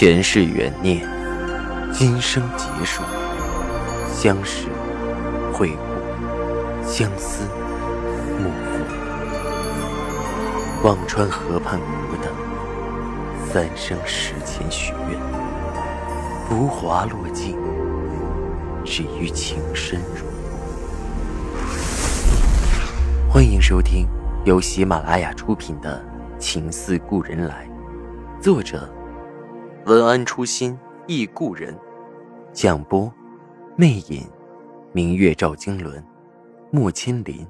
前世缘孽，今生结束，相识、会故，相思、幕赋。忘川河畔苦等，三生石前许愿，浮华落尽，只余情深入。欢迎收听由喜马拉雅出品的《情似故人来》，作者。文安初心忆故人，蒋波，魅影，明月照经纶，木千林。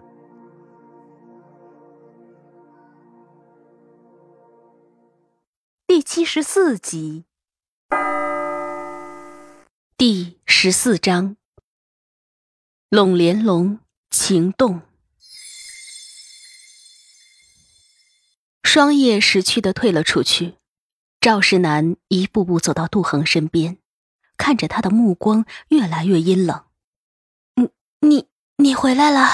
第七十四集，第十四章，拢连龙情动，双叶识趣的退了出去。赵世南一步步走到杜恒身边，看着他的目光越来越阴冷。“你、你、你回来了。”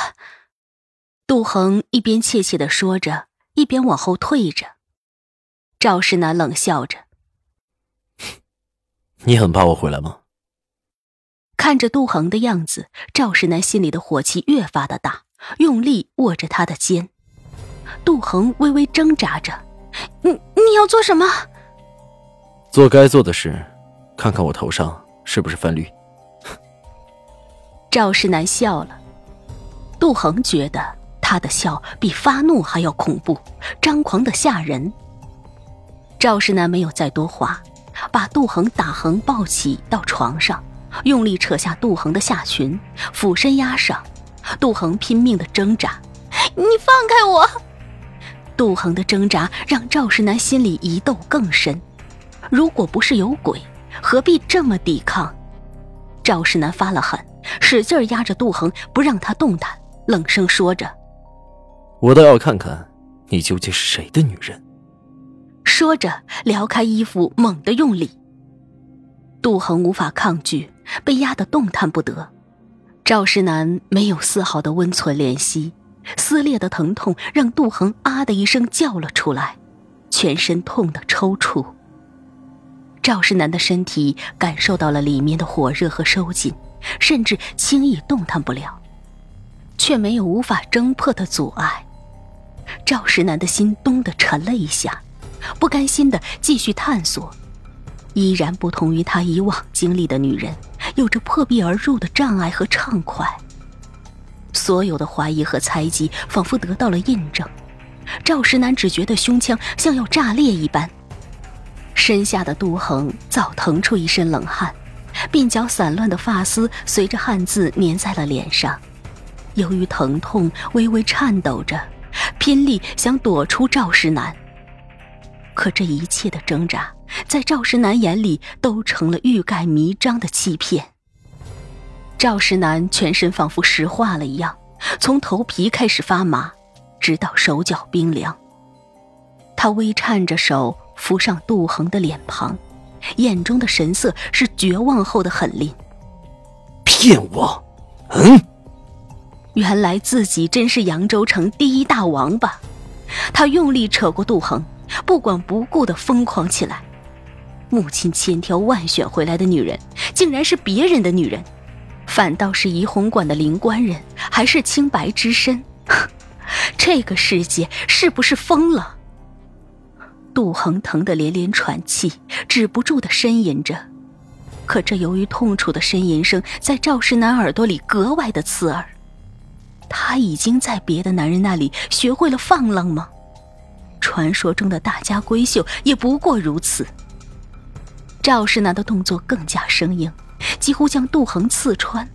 杜恒一边怯怯的说着，一边往后退着。赵世南冷笑着：“你很怕我回来吗？”看着杜恒的样子，赵世南心里的火气越发的大，用力握着他的肩。杜恒微微挣扎着：“你、你要做什么？”做该做的事，看看我头上是不是泛绿。赵世南笑了，杜恒觉得他的笑比发怒还要恐怖，张狂的吓人。赵世南没有再多话，把杜恒打横抱起到床上，用力扯下杜恒的下裙，俯身压上。杜恒拼命的挣扎：“你放开我！”杜恒的挣扎让赵世南心里疑窦更深。如果不是有鬼，何必这么抵抗？赵世南发了狠，使劲压着杜恒，不让他动弹，冷声说着：“我倒要看看，你究竟是谁的女人。”说着撩开衣服，猛地用力。杜恒无法抗拒，被压得动弹不得。赵世南没有丝毫的温存怜惜，撕裂的疼痛让杜恒啊的一声叫了出来，全身痛得抽搐。赵世南的身体感受到了里面的火热和收紧，甚至轻易动弹不了，却没有无法挣破的阻碍。赵世南的心咚的沉了一下，不甘心的继续探索。依然不同于他以往经历的女人，有着破壁而入的障碍和畅快。所有的怀疑和猜忌仿佛得到了印证。赵世南只觉得胸腔像要炸裂一般。身下的杜恒早腾出一身冷汗，鬓角散乱的发丝随着汗渍粘在了脸上。由于疼痛，微微颤抖着，拼力想躲出赵世南。可这一切的挣扎，在赵世南眼里都成了欲盖弥彰的欺骗。赵世南全身仿佛石化了一样，从头皮开始发麻，直到手脚冰凉。他微颤着手。扶上杜恒的脸庞，眼中的神色是绝望后的狠厉。骗我？嗯？原来自己真是扬州城第一大王八。他用力扯过杜恒，不管不顾的疯狂起来。母亲千挑万选回来的女人，竟然是别人的女人，反倒是怡红馆的灵官人，还是清白之身。这个世界是不是疯了？杜恒疼得连连喘气，止不住的呻吟着。可这由于痛楚的呻吟声，在赵世南耳朵里格外的刺耳。他已经在别的男人那里学会了放浪吗？传说中的大家闺秀也不过如此。赵世南的动作更加生硬，几乎将杜恒刺穿。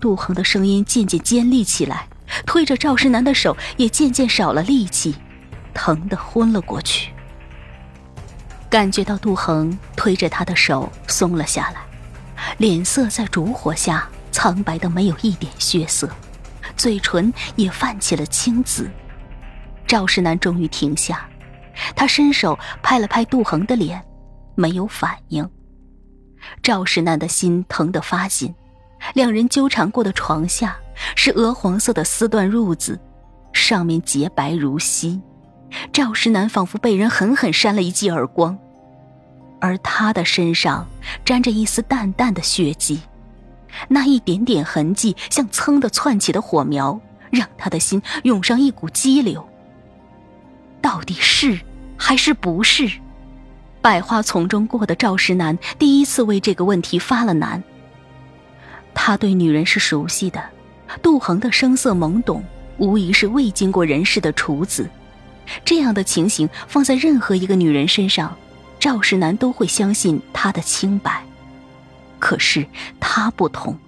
杜恒的声音渐渐尖利起来，推着赵世南的手也渐渐少了力气，疼得昏了过去。感觉到杜恒推着他的手松了下来，脸色在烛火下苍白的没有一点血色，嘴唇也泛起了青紫。赵世南终于停下，他伸手拍了拍杜恒的脸，没有反应。赵世南的心疼得发紧，两人纠缠过的床下是鹅黄色的丝缎褥子，上面洁白如锡。赵世南仿佛被人狠狠扇了一记耳光。而他的身上沾着一丝淡淡的血迹，那一点点痕迹像噌的窜起的火苗，让他的心涌上一股激流。到底是还是不是？百花丛中过的赵石南第一次为这个问题发了难。他对女人是熟悉的，杜恒的声色懵懂，无疑是未经过人事的处子。这样的情形放在任何一个女人身上，赵世南都会相信他的清白。可是他不同，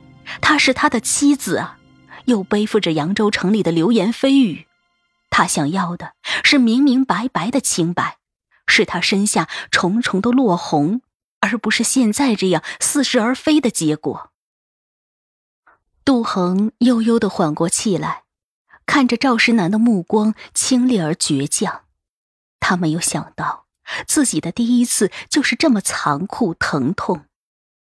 他是他的妻子啊，又背负着扬州城里的流言蜚语。他想要的是明明白白的清白，是他身下重重的落红，而不是现在这样似是而非的结果。杜恒悠悠的缓过气来。看着赵石南的目光清冽而倔强，他没有想到自己的第一次就是这么残酷疼痛。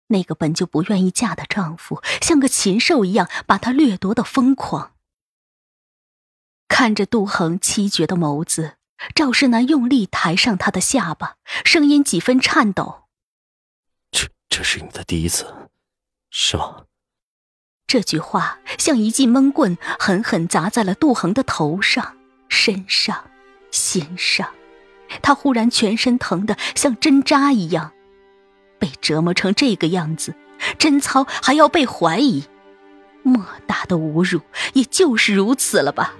那个本就不愿意嫁的丈夫，像个禽兽一样把她掠夺的疯狂。看着杜恒凄绝的眸子，赵世南用力抬上他的下巴，声音几分颤抖：“这这是你的第一次，是吗？”这句话像一记闷棍，狠狠砸在了杜恒的头上、身上、心上。他忽然全身疼得像针扎一样，被折磨成这个样子，贞操还要被怀疑，莫大的侮辱，也就是如此了吧？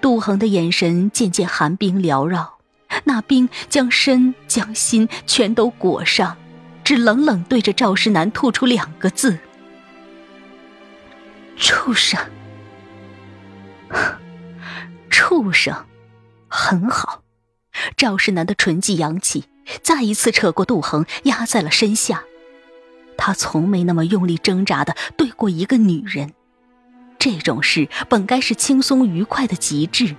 杜恒的眼神渐渐寒冰缭绕，那冰将身将心全都裹上，只冷冷对着赵世南吐出两个字。畜生，畜生，很好。赵世南的唇际扬起，再一次扯过杜恒，压在了身下。他从没那么用力挣扎的对过一个女人。这种事本该是轻松愉快的极致，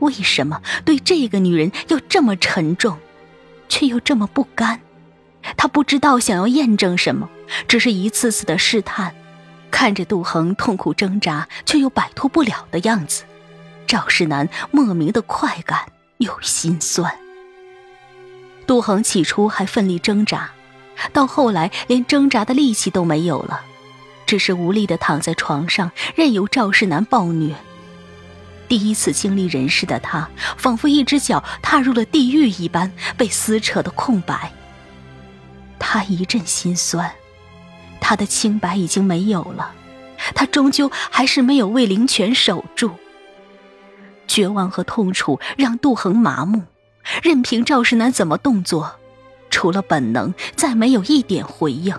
为什么对这个女人要这么沉重，却又这么不甘？他不知道想要验证什么，只是一次次的试探。看着杜恒痛苦挣扎却又摆脱不了的样子，赵世南莫名的快感又心酸。杜恒起初还奋力挣扎，到后来连挣扎的力气都没有了，只是无力的躺在床上，任由赵世南暴虐。第一次经历人世的他，仿佛一只脚踏入了地狱一般，被撕扯的空白。他一阵心酸。他的清白已经没有了，他终究还是没有为灵泉守住。绝望和痛楚让杜恒麻木，任凭赵世南怎么动作，除了本能，再没有一点回应。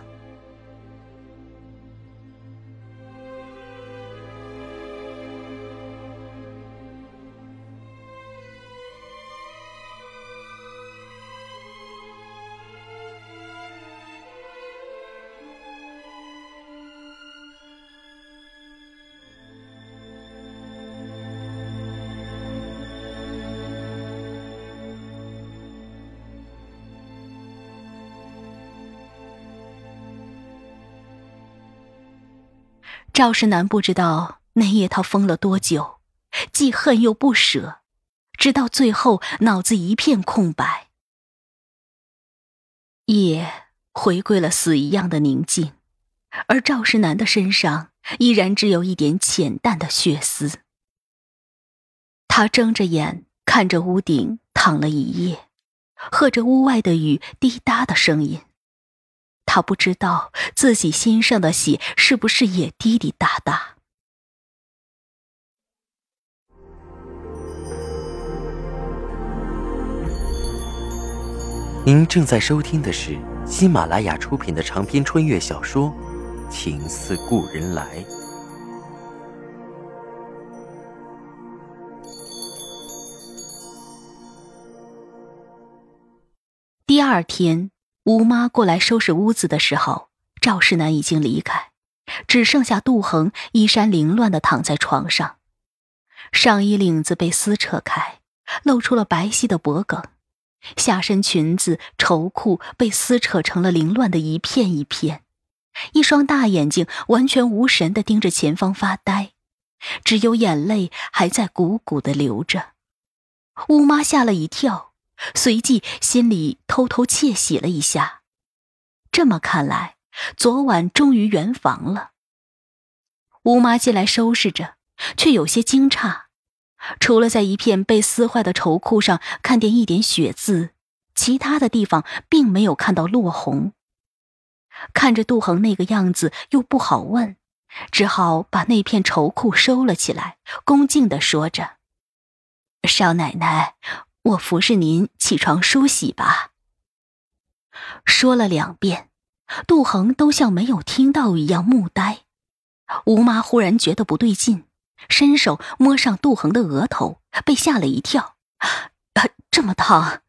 赵世南不知道那夜他疯了多久，既恨又不舍，直到最后脑子一片空白。夜回归了死一样的宁静，而赵世南的身上依然只有一点浅淡的血丝。他睁着眼看着屋顶躺了一夜，和着屋外的雨滴答的声音。他不知道自己心上的血是不是也滴滴答答。您正在收听的是喜马拉雅出品的长篇穿越小说《情似故人来》。第二天。吴妈过来收拾屋子的时候，赵世南已经离开，只剩下杜恒衣衫凌乱的躺在床上，上衣领子被撕扯开，露出了白皙的脖颈，下身裙子绸裤被撕扯成了凌乱的一片一片，一双大眼睛完全无神的盯着前方发呆，只有眼泪还在汩汩的流着。吴妈吓了一跳，随即心里偷偷窃喜了一下。这么看来，昨晚终于圆房了。吴妈进来收拾着，却有些惊诧，除了在一片被撕坏的绸裤上看见一点血渍，其他的地方并没有看到落红。看着杜恒那个样子，又不好问，只好把那片绸裤收了起来，恭敬地说着：“少奶奶，我服侍您起床梳洗吧。”说了两遍，杜恒都像没有听到一样木呆。吴妈忽然觉得不对劲，伸手摸上杜恒的额头，被吓了一跳，“，这么烫！”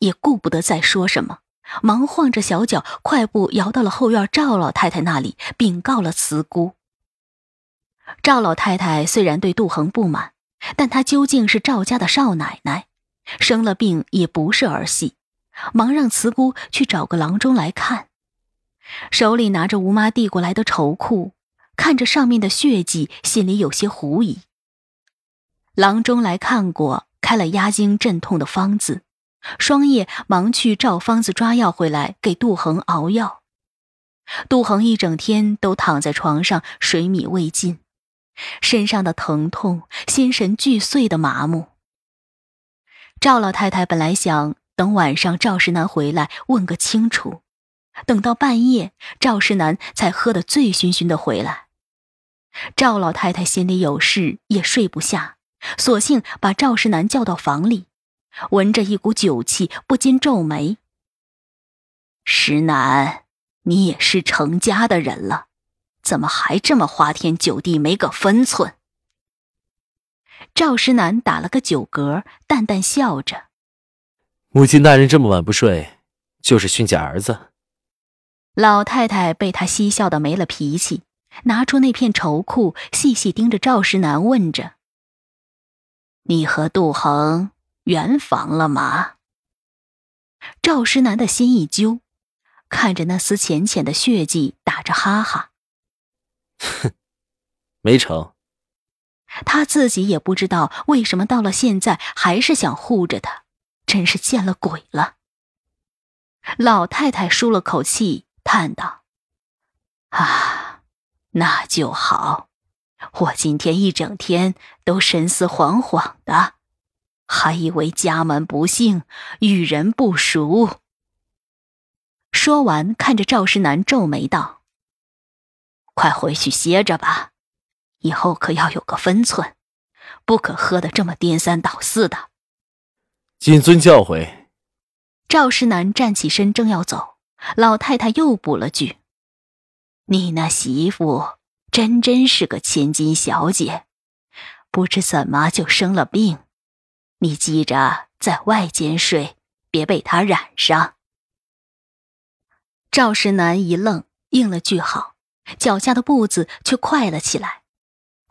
也顾不得再说什么。忙晃着小脚，快步摇到了后院赵老太太那里，禀告了慈姑。赵老太太虽然对杜恒不满，但她究竟是赵家的少奶奶，生了病也不是儿戏，忙让慈姑去找个郎中来看。手里拿着吴妈递过来的绸裤，看着上面的血迹，心里有些狐疑。郎中来看过，开了压惊镇痛的方子。双叶忙去照方子抓药回来，给杜恒熬药。杜恒一整天都躺在床上，水米未进，身上的疼痛，心神俱碎的麻木。赵老太太本来想等晚上赵世南回来问个清楚，等到半夜赵世南才喝得醉醺醺的回来。赵老太太心里有事，也睡不下，索性把赵世南叫到房里。闻着一股酒气，不禁皱眉。石南，你也是成家的人了，怎么还这么花天酒地，没个分寸？赵石南打了个酒嗝，淡淡笑着：“母亲大人这么晚不睡，就是训诫儿子。”老太太被他嬉笑的没了脾气，拿出那片绸裤，细细盯着赵石南，问着：“你和杜恒？”圆房了吗？赵石南的心一揪，看着那丝浅浅的血迹，打着哈哈：“哼，没成。”他自己也不知道为什么到了现在还是想护着他，真是见了鬼了。老太太舒了口气，叹道：“啊，那就好。我今天一整天都神思惶惶的。”还以为家门不幸，与人不熟。说完，看着赵世南皱眉道：“快回去歇着吧，以后可要有个分寸，不可喝得这么颠三倒四的。”谨遵教诲。赵世南站起身，正要走，老太太又补了句：“你那媳妇真真是个千金小姐，不知怎么就生了病。”你记着，在外间睡，别被她染上。赵石南一愣，应了句好，脚下的步子却快了起来。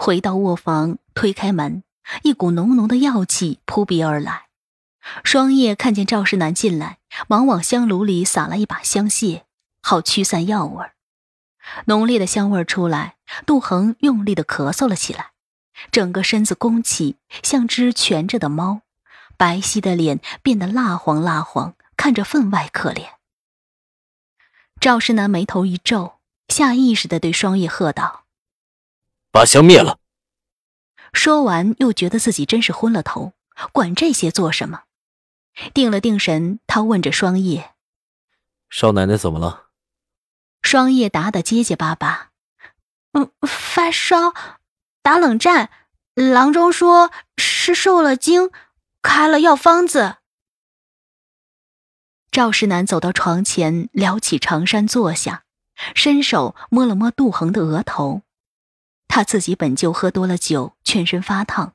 回到卧房，推开门，一股浓浓的药气扑鼻而来。双叶看见赵石南进来，忙往香炉里撒了一把香屑，好驱散药味。浓烈的香味出来，杜恒用力的咳嗽了起来。整个身子弓起，像只蜷着的猫，白皙的脸变得蜡黄蜡黄，看着分外可怜。赵世南眉头一皱，下意识的对双叶喝道：“把香灭了。”说完，又觉得自己真是昏了头，管这些做什么？定了定神，他问着双叶：“少奶奶怎么了？”双叶答得结结巴巴：“嗯，发烧。”打冷战，郎中说是受了惊，开了药方子。赵世南走到床前，撩起长衫坐下，伸手摸了摸杜恒的额头。他自己本就喝多了酒，全身发烫，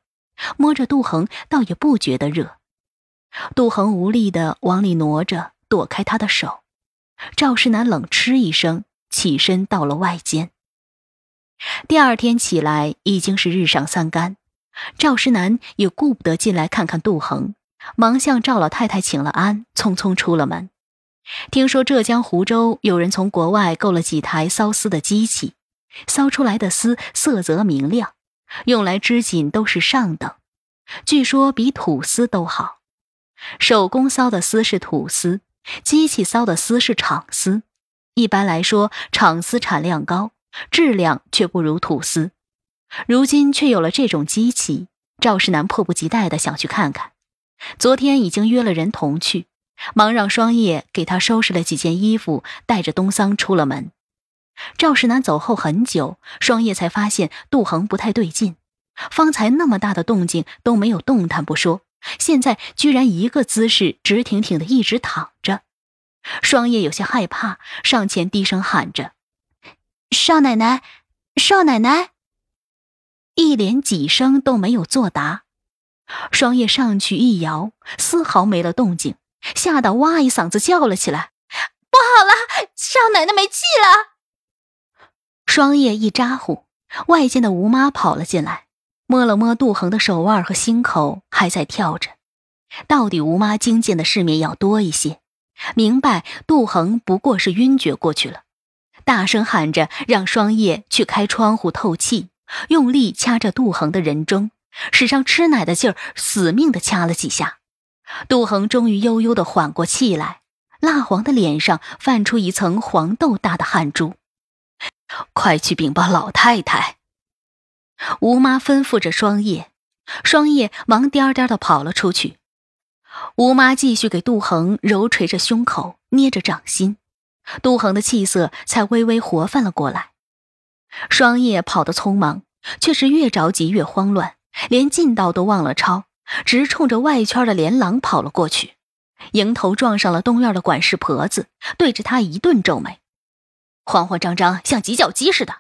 摸着杜恒倒也不觉得热。杜恒无力的往里挪着，躲开他的手。赵世南冷嗤一声，起身到了外间。第二天起来已经是日上三竿，赵石南也顾不得进来看看杜恒，忙向赵老太太请了安，匆匆出了门。听说浙江湖州有人从国外购了几台缫丝的机器，缫出来的丝色泽明亮，用来织锦都是上等，据说比土丝都好。手工骚的丝是土丝，机器骚的丝是厂丝。一般来说，厂丝产量高，质量却不如土丝。如今却有了这种机器，赵世南迫不及待的想去看看。昨天已经约了人同去，忙让双叶给他收拾了几件衣服，带着东桑出了门。赵世南走后很久，双叶才发现杜恒不太对劲。方才那么大的动静都没有动弹不说，现在居然一个姿势直挺挺的一直躺着。双叶有些害怕，上前低声喊着：“少奶奶，少奶奶！”一连几声都没有作答。双叶上去一摇，丝毫没了动静，吓得哇一嗓子叫了起来：“不好了，少奶奶没气了！”双叶一咋呼，外间的吴妈跑了进来，摸了摸杜恒的手腕和心口，还在跳着。到底吴妈经见的世面要多一些，明白杜恒不过是晕厥过去了，大声喊着让双叶去开窗户透气，用力掐着杜恒的人中。使上吃奶的劲儿，死命的掐了几下，杜恒终于悠悠的缓过气来，蜡黄的脸上泛出一层黄豆大的汗珠。快去禀报老太太！吴妈吩咐着双叶，双叶忙颠颠的跑了出去。吴妈继续给杜恒揉捶着胸口，捏着掌心，杜恒的气色才微微活泛了过来。双叶跑得匆忙，却是越着急越慌乱。连近道都忘了抄，直冲着外圈的连廊跑了过去，迎头撞上了东院的管事婆子，对着他一顿皱眉，慌慌张张像急叫鸡似的，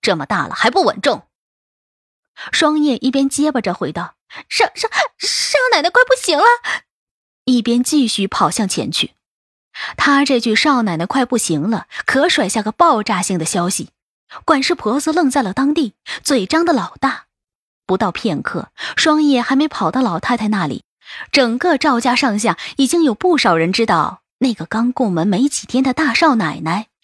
这么大了还不稳重。双叶一边结巴着回道：“少少少奶奶快不行了。”一边继续跑向前去。他这句“少奶奶快不行了”，可甩下个爆炸性的消息，管事婆子愣在了当地，嘴张的老大。不到片刻，双叶还没跑到老太太那里，整个赵家上下已经有不少人知道，那个刚过门没几天的大少奶奶